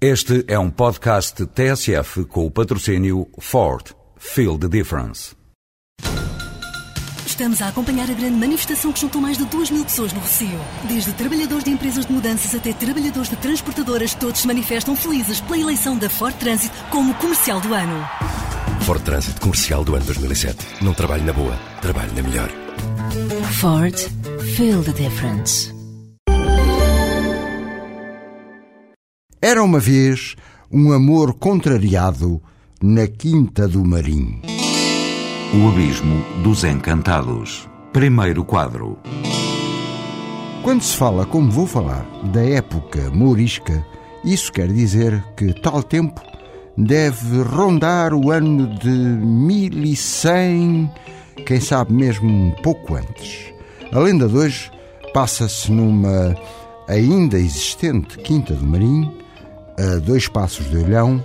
Este é um podcast TSF com o patrocínio Ford. Feel the difference. Estamos a acompanhar a grande manifestação que juntou mais de 2 mil pessoas no Rocio. Desde trabalhadores de empresas de mudanças até trabalhadores de transportadoras, todos se manifestam felizes pela eleição da Ford Transit como comercial do ano. Ford Transit comercial do ano 2007. Não trabalho na boa, trabalho na melhor. Ford. Feel the difference. Era uma vez um amor contrariado na Quinta do Marim. O Abismo dos Encantados. Primeiro quadro. Quando se fala, como vou falar, da época mourisca, isso quer dizer que tal tempo deve rondar o ano de 1100, quem sabe mesmo um pouco antes. A lenda de hoje passa-se numa ainda existente Quinta do Marim, a dois passos de Olhão,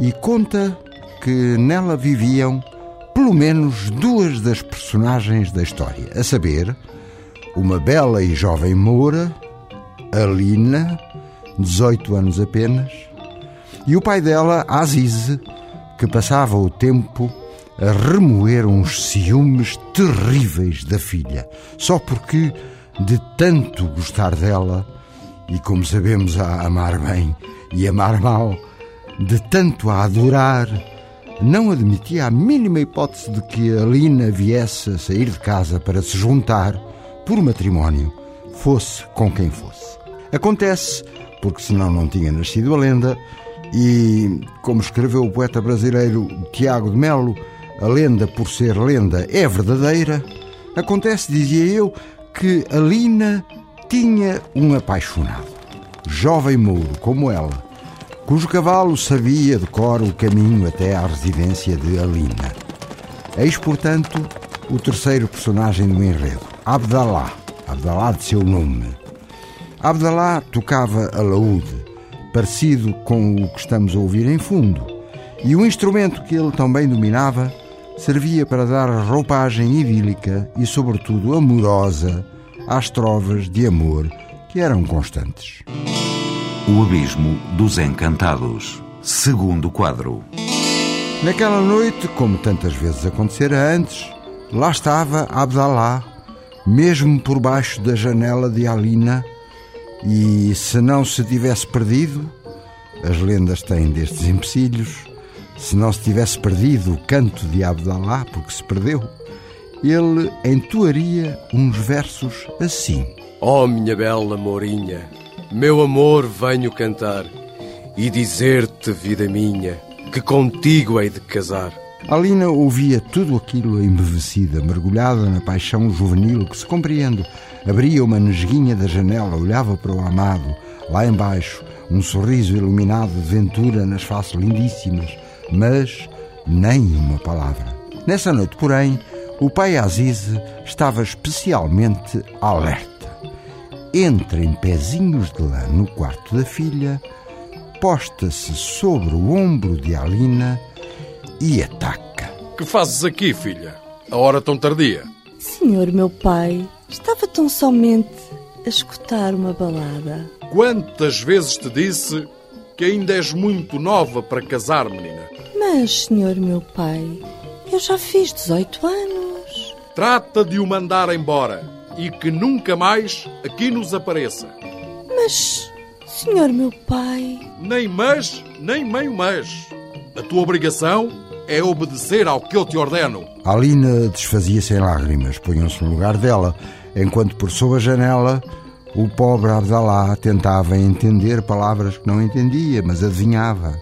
e conta que nela viviam pelo menos duas das personagens da história, a saber, uma bela e jovem moura, Alina, 18 anos apenas, e o pai dela, Azize, que passava o tempo a remoer uns ciúmes terríveis da filha, só porque, de tanto gostar dela, e como sabemos a amar bem e amar mal, de tanto a adorar, não admitia a mínima hipótese de que a Lina viesse a sair de casa para se juntar, por matrimónio, fosse com quem fosse. Acontece, porque senão não tinha nascido a lenda, e, como escreveu o poeta brasileiro Tiago de Melo, a lenda, por ser lenda, é verdadeira. Acontece, dizia eu, que a Lina tinha um apaixonado, jovem mouro como ela, cujo cavalo sabia de cor o caminho até à residência de Alina. Eis, portanto, o terceiro personagem do enredo, Abdalá, Abdalá de seu nome. Abdalá tocava alaúde, parecido com o que estamos a ouvir em fundo, e o instrumento que ele também dominava servia para dar roupagem idílica e, sobretudo, amorosa às trovas de amor que eram constantes. O Abismo dos Encantados. Segundo quadro. Naquela noite, como tantas vezes acontecera antes, lá estava Abdalá, mesmo por baixo da janela de Alina, e se não se tivesse perdido, as lendas têm destes empecilhos, se não se tivesse perdido o canto de Abdalá, porque se perdeu, ele entoaria uns versos assim. Oh, minha bela Mourinha, meu amor venho cantar e dizer-te, vida minha, que contigo hei de casar. Alina ouvia tudo aquilo embevecida, mergulhada na paixão juvenil que se compreende. Abria uma nesguinha da janela, olhava para o amado, lá embaixo, um sorriso iluminado de ventura nas faces lindíssimas, mas nem uma palavra. Nessa noite, porém, o pai Azize estava especialmente alerta. Entra em pezinhos de lã no quarto da filha, posta-se sobre o ombro de Alina e ataca. Que fazes aqui, filha? A hora tão tardia. Senhor meu pai, estava tão somente a escutar uma balada. Quantas vezes te disse que ainda és muito nova para casar, menina? Mas, senhor meu pai, eu já fiz 18 anos. Trata de o mandar embora e que nunca mais aqui nos apareça. Mas, senhor meu pai, Nem mas, nem meio mas. A tua obrigação é obedecer ao que eu te ordeno. Alina desfazia-se em lágrimas, punham-se no lugar dela, enquanto por sob a janela o pobre Abdalá tentava entender palavras que não entendia, mas adivinhava.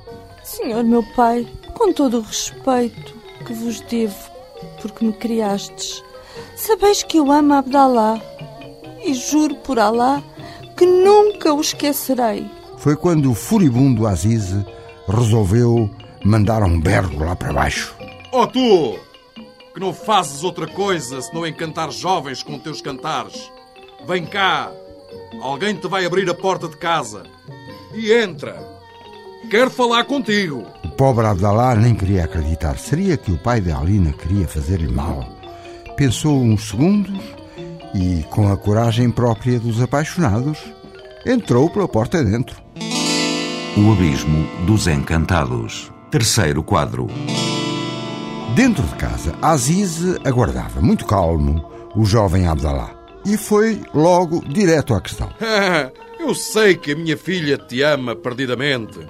senhor meu pai, com todo o respeito que vos devo, porque me criastes, sabeis que eu amo Abdalá e juro por Alá que nunca o esquecerei. Foi quando o furibundo Azize resolveu mandar um berro lá para baixo. Oh tu, que não fazes outra coisa se não encantar jovens com teus cantares. Vem cá, alguém te vai abrir a porta de casa. E entra. Quero falar contigo. O pobre Abdalá nem queria acreditar. Seria que o pai de Alina queria fazer-lhe mal? Pensou uns segundos e, com a coragem própria dos apaixonados, entrou pela porta dentro. O Abismo dos Encantados. Terceiro quadro. Dentro de casa, Aziz aguardava, muito calmo, o jovem Abdalá. E foi logo direto à questão. Eu sei que a minha filha te ama perdidamente.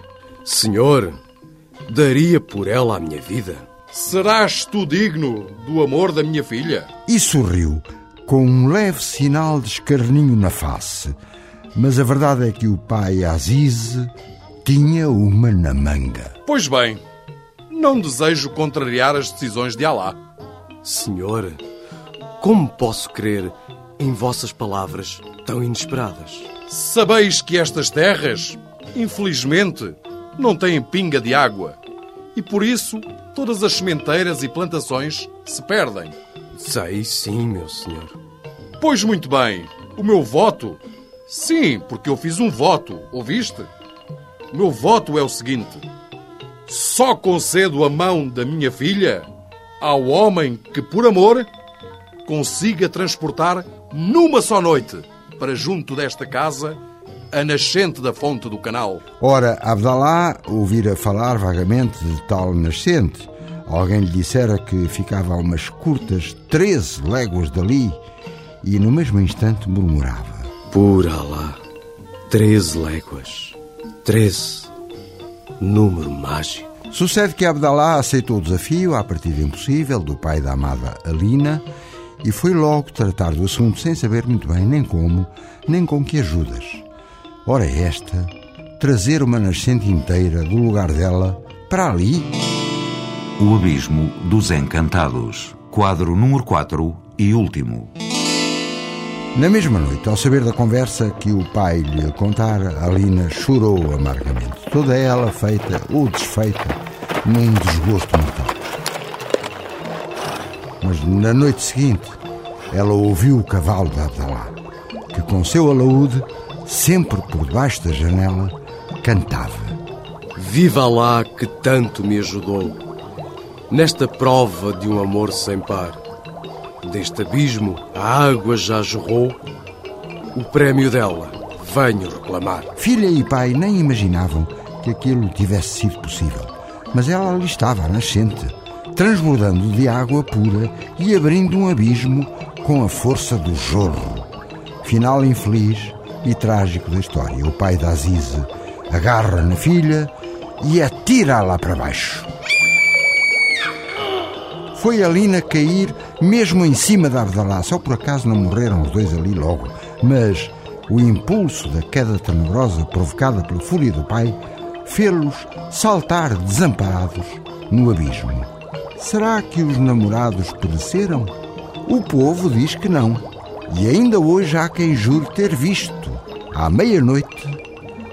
Senhor, daria por ela a minha vida. Serás tu digno do amor da minha filha? E sorriu, com um leve sinal de escarninho na face. Mas a verdade é que o pai Aziz tinha uma na manga. Pois bem, não desejo contrariar as decisões de Alá. Senhor, como posso crer em vossas palavras tão inesperadas? Sabeis que estas terras, infelizmente, não têm pinga de água. E por isso, todas as sementeiras e plantações se perdem. Sei sim, meu senhor. Pois muito bem, o meu voto. Sim, porque eu fiz um voto, ouviste? O meu voto é o seguinte: só concedo a mão da minha filha ao homem que, por amor, consiga transportar numa só noite para junto desta casa a nascente da fonte do canal. Ora, Abdalá ouvira falar vagamente de tal nascente. Alguém lhe dissera que ficava a umas curtas 13 léguas dali e no mesmo instante murmurava. Por Alá, treze léguas. Treze. Número mágico. Sucede que Abdalá aceitou o desafio, à partida impossível, do pai da amada Alina e foi logo tratar do assunto sem saber muito bem nem como, nem com que ajudas. Ora, esta, trazer uma nascente inteira do lugar dela para ali. O Abismo dos Encantados. Quadro número 4 e último. Na mesma noite, ao saber da conversa que o pai lhe contara, Alina chorou amargamente, toda ela feita ou desfeita num desgosto mortal. Mas na noite seguinte, ela ouviu o cavalo de Abdalá, que com seu alaúde, sempre por debaixo da janela, cantava. Viva lá que tanto me ajudou nesta prova de um amor sem par. Deste abismo a água já jorrou, o prémio dela venho reclamar. Filha e pai nem imaginavam que aquilo tivesse sido possível, mas ela ali estava, nascente, transbordando de água pura e abrindo um abismo com a força do jorro. Final infeliz e trágico da história. O pai da Azize agarra na filha e atira-la para baixo. Foi a Lina cair mesmo em cima da Abdalá. Só por acaso não morreram os dois ali logo. Mas o impulso da queda tenebrosa provocada pela fúria do pai fê-los saltar desamparados no abismo. Será que os namorados pereceram? O povo diz que não. E ainda hoje há quem jure ter visto, à meia-noite,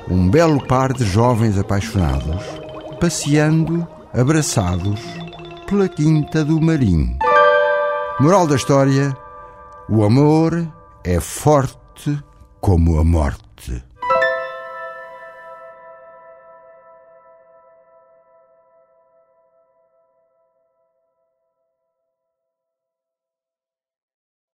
um belo par de jovens apaixonados passeando abraçados pela Quinta do Marim. Moral da história: o amor é forte como a morte.